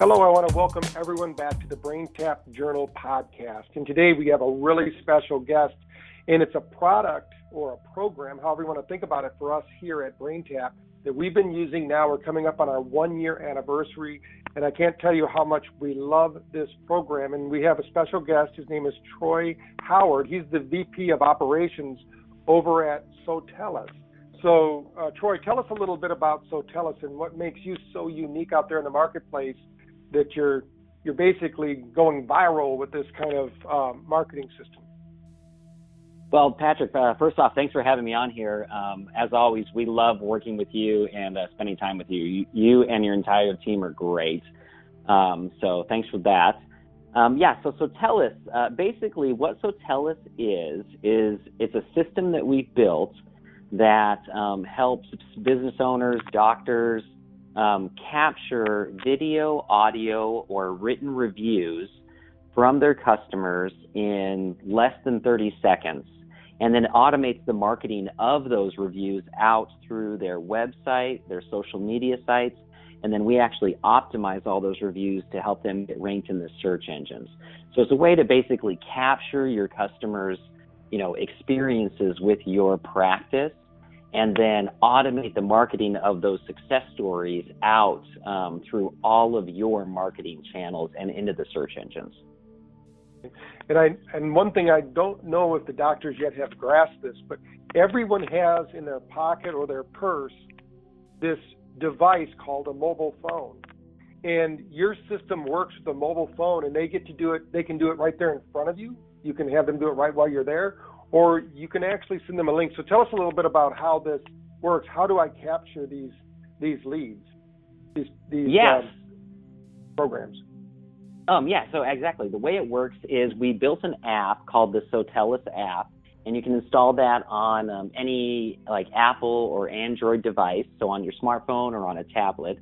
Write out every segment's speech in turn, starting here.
Hello, I want to welcome everyone back to the BrainTap Journal podcast. And today we have a really special guest, and it's a product or a program, however you want to think about it, for us here at BrainTap that we've been using now. We're coming up on our one year anniversary, and I can't tell you how much we love this program. And we have a special guest. His name is Troy Howard. He's the VP of Operations over at Sotellus. So, uh, Troy, tell us a little bit about Sotellus and what makes you so unique out there in the marketplace that you're you're basically going viral with this kind of um, marketing system. Well, Patrick, uh, first off, thanks for having me on here. Um, as always, we love working with you and uh, spending time with you. you. you. and your entire team are great. Um, so thanks for that. Um, yeah, so Sotellus, uh, basically what Sotellus is, is it's a system that we've built that um, helps business owners, doctors, um, capture video, audio, or written reviews from their customers in less than 30 seconds and then automates the marketing of those reviews out through their website, their social media sites, and then we actually optimize all those reviews to help them get ranked in the search engines. So it's a way to basically capture your customers, you know, experiences with your practice and then automate the marketing of those success stories out um, through all of your marketing channels and into the search engines. And I and one thing I don't know if the doctors yet have grasped this, but everyone has in their pocket or their purse this device called a mobile phone. And your system works with a mobile phone and they get to do it they can do it right there in front of you. You can have them do it right while you're there or you can actually send them a link. So tell us a little bit about how this works. How do I capture these these leads? These these yes. um, programs. Um, yeah, so exactly. The way it works is we built an app called the Sotellus app, and you can install that on um, any like Apple or Android device, so on your smartphone or on a tablet.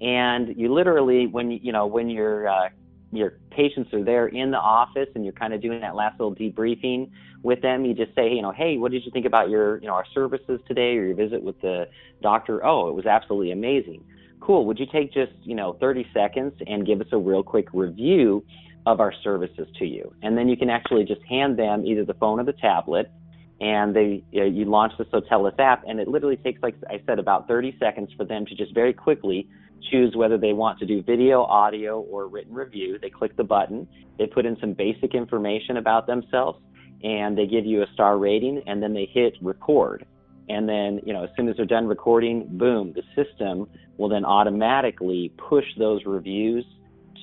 And you literally, when you know when your uh, your patients are there in the office and you're kind of doing that last little debriefing with them, you just say, you know, hey, what did you think about your you know our services today or your visit with the doctor? Oh, it was absolutely amazing cool, would you take just, you know, 30 seconds and give us a real quick review of our services to you? And then you can actually just hand them either the phone or the tablet and they you launch the Sotellus app and it literally takes like I said about 30 seconds for them to just very quickly choose whether they want to do video, audio or written review. They click the button, they put in some basic information about themselves and they give you a star rating and then they hit record. And then, you know, as soon as they're done recording, boom, the system will then automatically push those reviews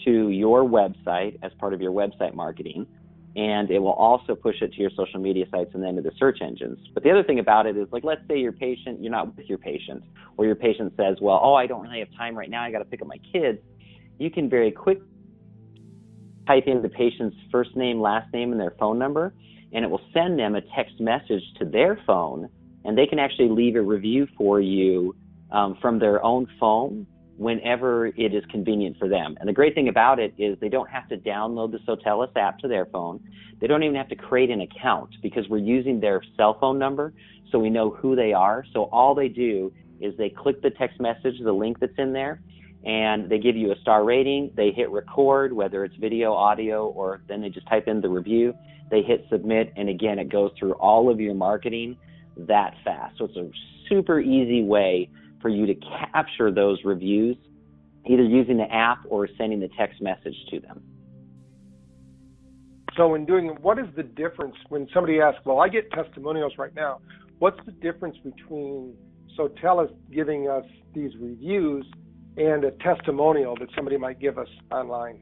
to your website as part of your website marketing. And it will also push it to your social media sites and then to the search engines. But the other thing about it is, like, let's say your patient, you're not with your patient, or your patient says, well, oh, I don't really have time right now. I got to pick up my kids. You can very quickly type in the patient's first name, last name, and their phone number, and it will send them a text message to their phone and they can actually leave a review for you um, from their own phone whenever it is convenient for them. And the great thing about it is they don't have to download the Sotellus app to their phone. They don't even have to create an account because we're using their cell phone number so we know who they are. So all they do is they click the text message, the link that's in there, and they give you a star rating. They hit record, whether it's video, audio, or then they just type in the review. They hit submit, and again, it goes through all of your marketing that fast. So it's a super easy way for you to capture those reviews, either using the app or sending the text message to them. So, in doing, what is the difference when somebody asks, "Well, I get testimonials right now. What's the difference between Sotellus giving us these reviews and a testimonial that somebody might give us online?"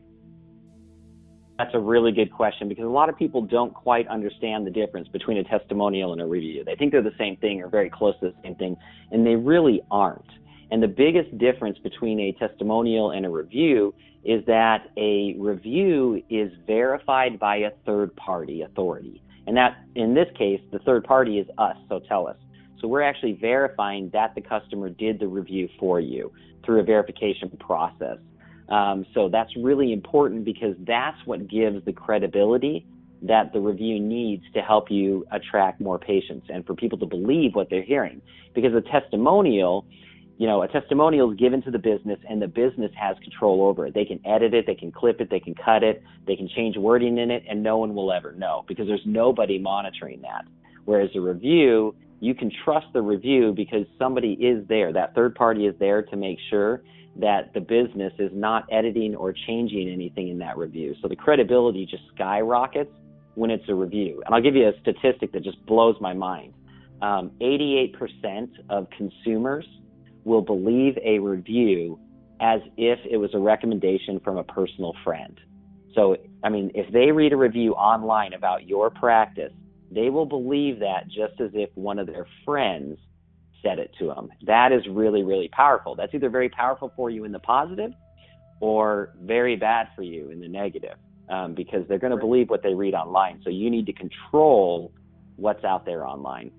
That's a really good question because a lot of people don't quite understand the difference between a testimonial and a review. They think they're the same thing or very close to the same thing, and they really aren't. And the biggest difference between a testimonial and a review is that a review is verified by a third party authority. And that, in this case, the third party is us, Sotellus. So we're actually verifying that the customer did the review for you through a verification process. Um, so that's really important because that's what gives the credibility that the review needs to help you attract more patients and for people to believe what they're hearing. Because a testimonial you know, a testimonial is given to the business and the business has control over it. They can edit it, they can clip it, they can cut it, they can change wording in it, and no one will ever know because there's nobody monitoring that. Whereas a review, you can trust the review because somebody is there. That third party is there to make sure that the business is not editing or changing anything in that review. So the credibility just skyrockets when it's a review. And I'll give you a statistic that just blows my mind. Um, 88% of consumers will believe a review as if it was a recommendation from a personal friend. So, I mean, if they read a review online about your practice, they will believe that just as if one of their friends said it to them. That is really, really powerful. That's either very powerful for you in the positive or very bad for you in the negative um, because they're going to believe what they read online. So you need to control what's out there online.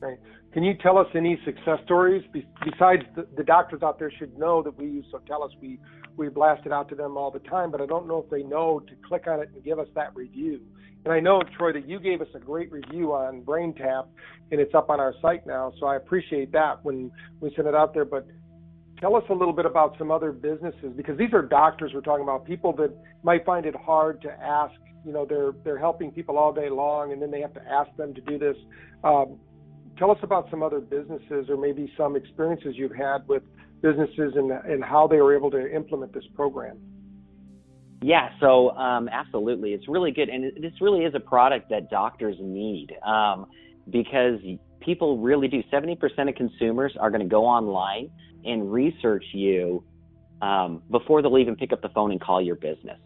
Right. Can you tell us any success stories besides the, the, doctors out there should know that we use Sotellus? We we blast it out to them all the time, but I don't know if they know to click on it and give us that review. And I know Troy that you gave us a great review on BrainTap, and it's up on our site now. So I appreciate that when we send it out there. But tell us a little bit about some other businesses because these are doctors we're talking about, people that might find it hard to ask. You know, they're they're helping people all day long, and then they have to ask them to do this. Um, tell us about some other businesses or maybe some experiences you've had with businesses and, and how they were able to implement this program. Yeah, so um, absolutely, it's really good, and this really is a product that doctors need um, because people really do. Seventy percent of consumers are going to go online and research you um, before they'll even pick up the phone and call your business.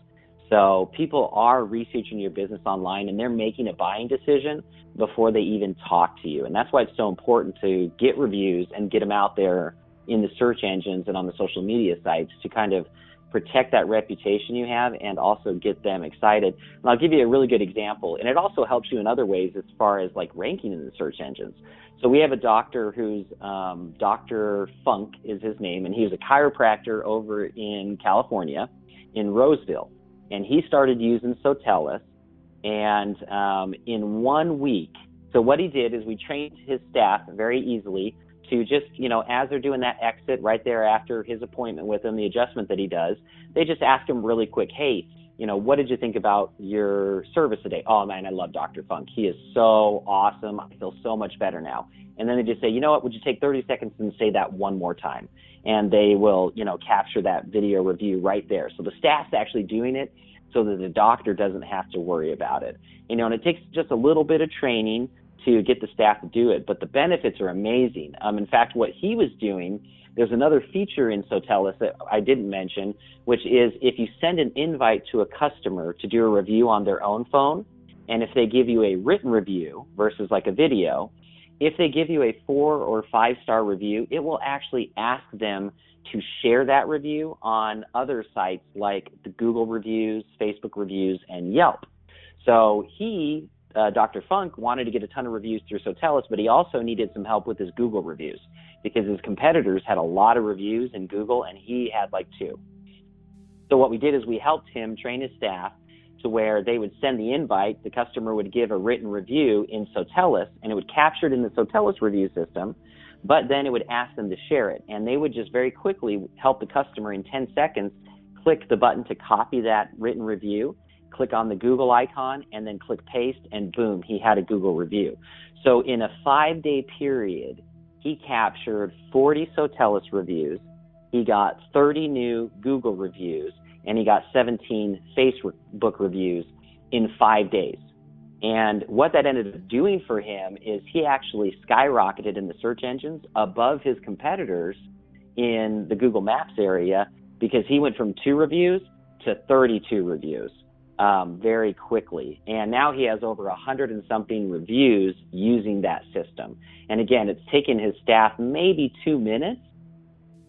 So people are researching your business online and they're making a buying decision before they even talk to you. And that's why it's so important to get reviews and get them out there in the search engines and on the social media sites to kind of protect that reputation you have and also get them excited. And I'll give you a really good example. And it also helps you in other ways as far as like ranking in the search engines. So we have a doctor who's um, Dr. Funk is his name, and he was a chiropractor over in California in Roseville and he started using Sotellus. And um, in one week, so what he did is we trained his staff very easily to just, you know, as they're doing that exit right there after his appointment with him, the adjustment that he does, they just ask him really quick, hey, you know, what did you think about your service today? Oh man, I love Dr. Funk. He is so awesome. I feel so much better now. And then they just say, you know what, would you take 30 seconds and say that one more time? And they will, you know, capture that video review right there. So the staff's actually doing it so that the doctor doesn't have to worry about it. You know, and it takes just a little bit of training to get the staff to do it, but the benefits are amazing. Um, in fact, what he was doing, there's another feature in Sotellus that I didn't mention, which is if you send an invite to a customer to do a review on their own phone, and if they give you a written review versus like a video, if they give you a four or five star review, it will actually ask them to share that review on other sites like the Google reviews, Facebook reviews, and Yelp. So he, uh, Dr. Funk, wanted to get a ton of reviews through Sotellus, but he also needed some help with his Google reviews because his competitors had a lot of reviews in Google and he had like two. So what we did is we helped him train his staff to where they would send the invite, the customer would give a written review in Sotellus, and it would capture it in the Sotellus review system but then it would ask them to share it. And they would just very quickly help the customer in 10 seconds click the button to copy that written review, click on the Google icon, and then click paste, and boom, he had a Google review. So in a five day period, he captured 40 Sotellus reviews, he got 30 new Google reviews, and he got 17 Facebook reviews in five days. And what that ended up doing for him is he actually skyrocketed in the search engines above his competitors in the Google Maps area because he went from two reviews to 32 reviews um, very quickly. And now he has over a 100 and something reviews using that system. And again, it's taken his staff maybe two minutes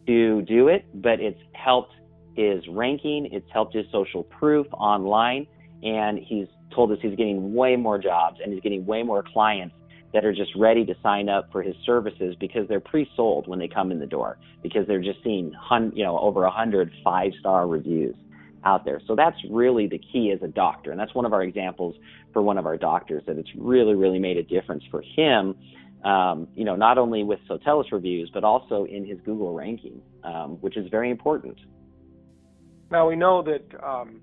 to do it, but it's helped his ranking, it's helped his social proof online, and he's told us he's getting way more jobs and he's getting way more clients that are just ready to sign up for his services because they're pre-sold when they come in the door because they're just seeing you know over a hundred five-star reviews out there. So that's really the key as a doctor, and that's one of our examples for one of our doctors that it's really really made a difference for him Um, you know, not only with Sotellus reviews, but also in his Google ranking, um, which is very important. Now we know that um,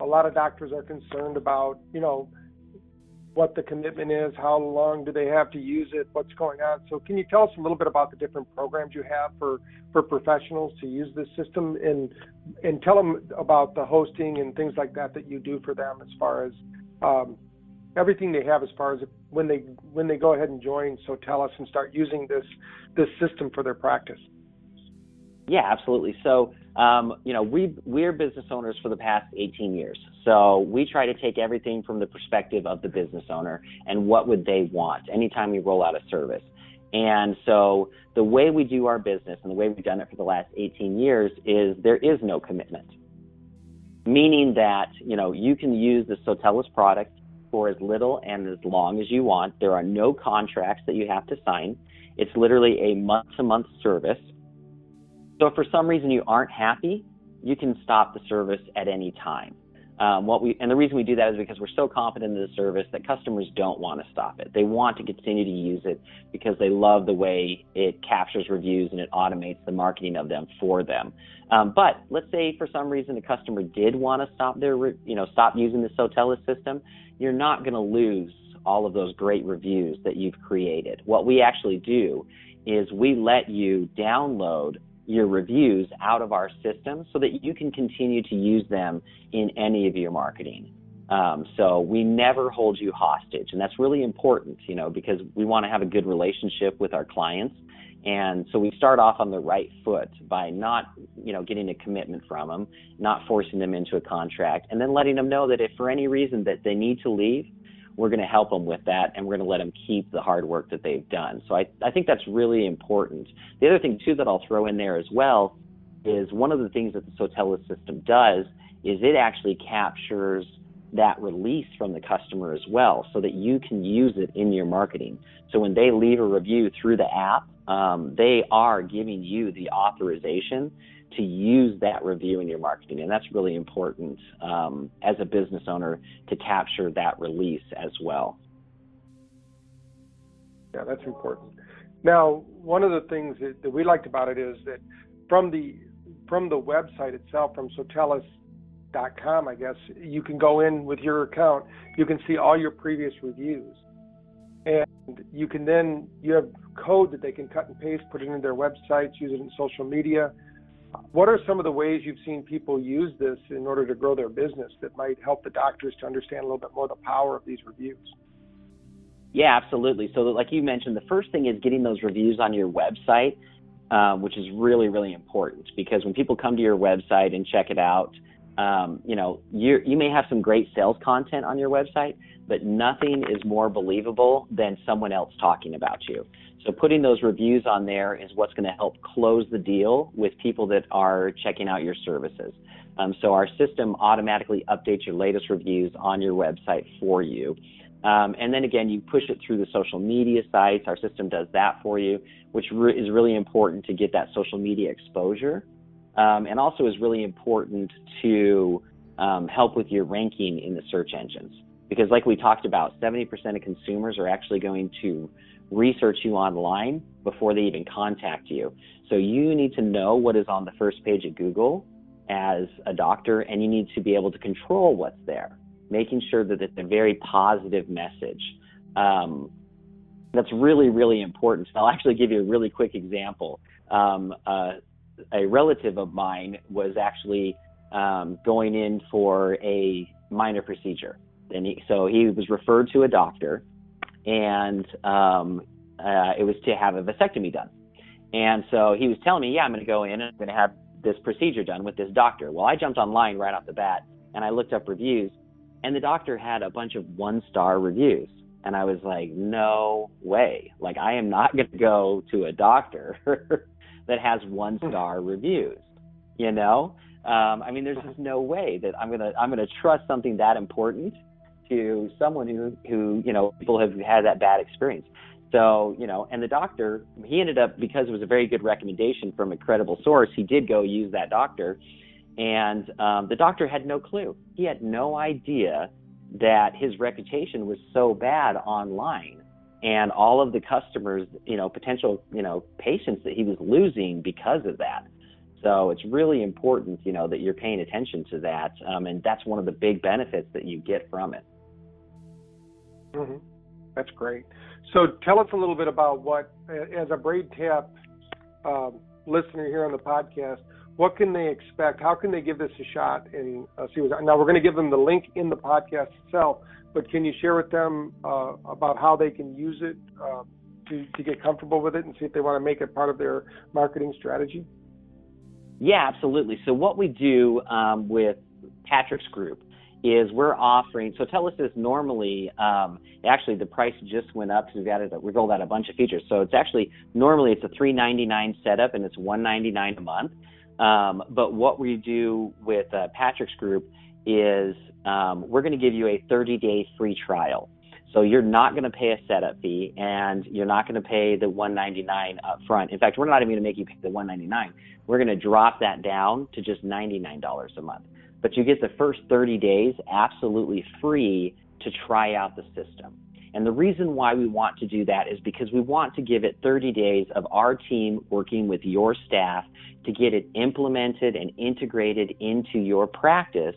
a lot of doctors are concerned about, you know, what the commitment is, how long do they have to use it, what's going on. So can you tell us a little bit about the different programs you have for, for professionals to use this system and and tell them about the hosting and things like that that you do for them as far as um, everything they have as far as when they when they go ahead and join Sotellus and start using this this system for their practice. Yeah, absolutely. So, um, you know, we we're business owners for the past 18 years. So we try to take everything from the perspective of the business owner and what would they want anytime we roll out a service. And so the way we do our business and the way we've done it for the last 18 years is there is no commitment. Meaning that, you know, you can use the Sotellus product for as little and as long as you want. There are no contracts that you have to sign. It's literally a month to month service so if for some reason you aren't happy, you can stop the service at any time. Um, what we and the reason we do that is because we're so confident in the service that customers don't want to stop it. They want to continue to use it because they love the way it captures reviews and it automates the marketing of them for them. Um, but let's say for some reason the customer did want to stop their you know stop using the Sotellus system, you're not going to lose all of those great reviews that you've created. What we actually do is we let you download your reviews out of our system so that you can continue to use them in any of your marketing. Um, so we never hold you hostage, and that's really important, you know, because we want to have a good relationship with our clients. And so we start off on the right foot by not, you know, getting a commitment from them, not forcing them into a contract, and then letting them know that if for any reason that they need to leave, we're going to help them with that and we're going to let them keep the hard work that they've done. So I, I think that's really important. The other thing, too, that I'll throw in there as well is one of the things that the Sotellus system does is it actually captures that release from the customer as well so that you can use it in your marketing. So when they leave a review through the app, um, they are giving you the authorization to use that review in your marketing. And that's really important um, as a business owner to capture that release as well. Yeah, that's important. Now, one of the things that, that we liked about it is that from the from the website itself, from Sotellus.com, I guess you can go in with your account. You can see all your previous reviews, and you can then you have code that they can cut and paste, put it into their websites, use it in social media. What are some of the ways you've seen people use this in order to grow their business that might help the doctors to understand a little bit more the power of these reviews? Yeah, absolutely. So, like you mentioned, the first thing is getting those reviews on your website, um, which is really, really important because when people come to your website and check it out, um, you know, you you may have some great sales content on your website, but nothing is more believable than someone else talking about you. So putting those reviews on there is what's going to help close the deal with people that are checking out your services. Um, so our system automatically updates your latest reviews on your website for you. Um, and then again, you push it through the social media sites. Our system does that for you, which re- is really important to get that social media exposure. Um, and also is really important to um, help with your ranking in the search engines. Because, like we talked about, 70% of consumers are actually going to research you online before they even contact you. So you need to know what is on the first page of Google as a doctor, and you need to be able to control what's there, making sure that it's a very positive message. Um, that's really, really important. So I'll actually give you a really quick example. Um, uh, a relative of mine was actually um, going in for a minor procedure. And he, so he was referred to a doctor and um, uh, it was to have a vasectomy done. And so he was telling me, yeah, I'm going to go in and I'm going to have this procedure done with this doctor. Well, I jumped online right off the bat and I looked up reviews, and the doctor had a bunch of one star reviews. And I was like, no way. Like, I am not going to go to a doctor that has one star reviews, you know? Um, I mean, there's just no way that I'm gonna I'm gonna trust something that important to someone who who you know people have had that bad experience. So you know, and the doctor he ended up because it was a very good recommendation from a credible source. He did go use that doctor, and um, the doctor had no clue. He had no idea that his reputation was so bad online and all of the customers, you know, potential, you know, patients that he was losing because of that. So it's really important, you know, that you're paying attention to that, um, and that's one of the big benefits that you get from it. Mm-hmm. That's great. So tell us a little bit about what, as a BrainTap uh, listener here on the podcast, what can they expect? How can they give this a shot and uh, see? Now we're going to give them the link in the podcast itself, but can you share with them uh, about how they can use it uh, to to get comfortable with it and see if they want to make it part of their marketing strategy? Yeah, absolutely. So what we do um, with Patrick's group is we're offering. Sotellus is normally um, actually the price just went up because we've added we've rolled out a bunch of features. So it's actually normally it's a 3.99 setup and it's 1.99 a month. Um, but what we do with uh, Patrick's group is um, we're going to give you a 30 day free trial. So you're not going to pay a setup fee, and you're not going to pay the 199 up front. In fact, we're not even going to make you pay the 199. We're going to drop that down to just $99 a month. But you get the first 30 days absolutely free to try out the system. And the reason why we want to do that is because we want to give it 30 days of our team working with your staff to get it implemented and integrated into your practice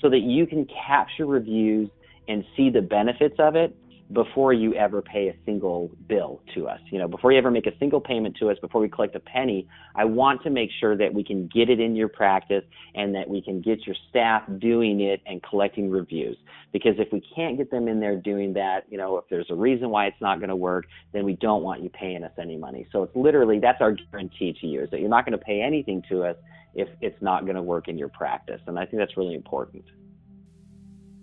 so that you can capture reviews and see the benefits of it before you ever pay a single bill to us. You know, before you ever make a single payment to us, before we collect a penny, I want to make sure that we can get it in your practice and that we can get your staff doing it and collecting reviews. Because if we can't get them in there doing that, you know, if there's a reason why it's not going to work, then we don't want you paying us any money. So it's literally that's our guarantee to you is that you're not going to pay anything to us if it's not going to work in your practice. And I think that's really important.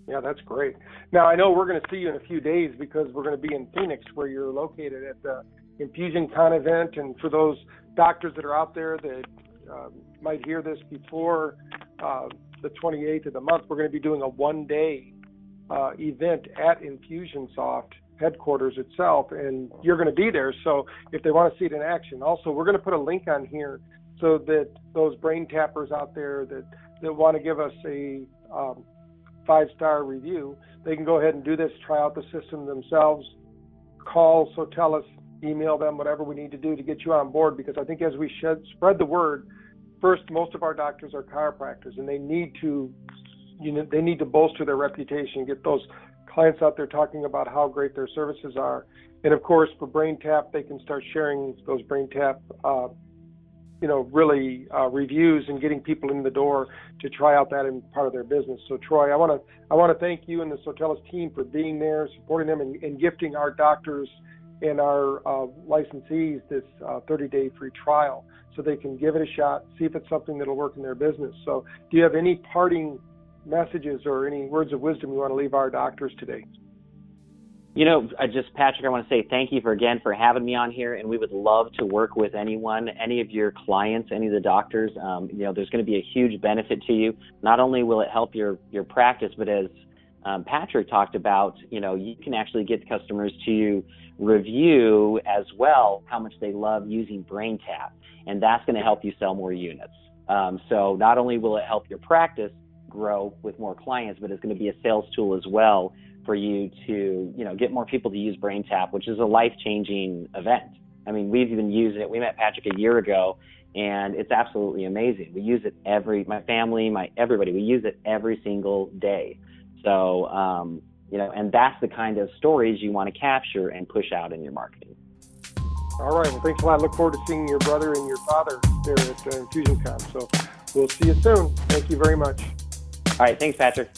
Yeah, that's great. Now I know we're going to see you in a few days because we're going to be in Phoenix, where you're located at the Infusion Con event. And for those doctors that are out there that uh, might hear this before uh, the 28th of the month, we're going to be doing a one-day uh, event at Infusionsoft headquarters itself, and you're going to be there. So if they want to see it in action, also we're going to put a link on here so that those brain tappers out there that that want to give us a um, five star review, they can go ahead and do this, try out the system themselves, call Sotellus, email them, whatever we need to do to get you on board. Because I think as we shed, spread the word, first, most of our doctors are chiropractors and they need to, you know, they need to bolster their reputation, get those clients out there talking about how great their services are. And of course, for Brain Tap, they can start sharing those Brain Tap uh, you know, really uh, reviews and getting people in the door to try out that in part of their business. So, Troy, I want to I want to thank you and the Sotellus team for being there, supporting them, and, and gifting our doctors and our uh, licensees this 30-day uh, free trial, so they can give it a shot, see if it's something that'll work in their business. So, do you have any parting messages or any words of wisdom you want to leave our doctors today? You know, I just Patrick, I want to say thank you for again for having me on here, and we would love to work with anyone, any of your clients, any of the doctors. Um, you know, there's going to be a huge benefit to you. Not only will it help your your practice, but as um, Patrick talked about, you know, you can actually get customers to review as well how much they love using BrainTap, and that's going to help you sell more units. Um, so not only will it help your practice grow with more clients, but it's going to be a sales tool as well for you to, you know, get more people to use BrainTap, which is a life-changing event. I mean, we've been using it. We met Patrick a year ago, and it's absolutely amazing. We use it every, my family, my everybody. We use it every single day. So, um, you know, and that's the kind of stories you want to capture and push out in your marketing. All right. Well, thanks a lot. I look forward to seeing your brother and your father there at uh, InfusionCon. So we'll see you soon. Thank you very much. All right. Thanks, Patrick.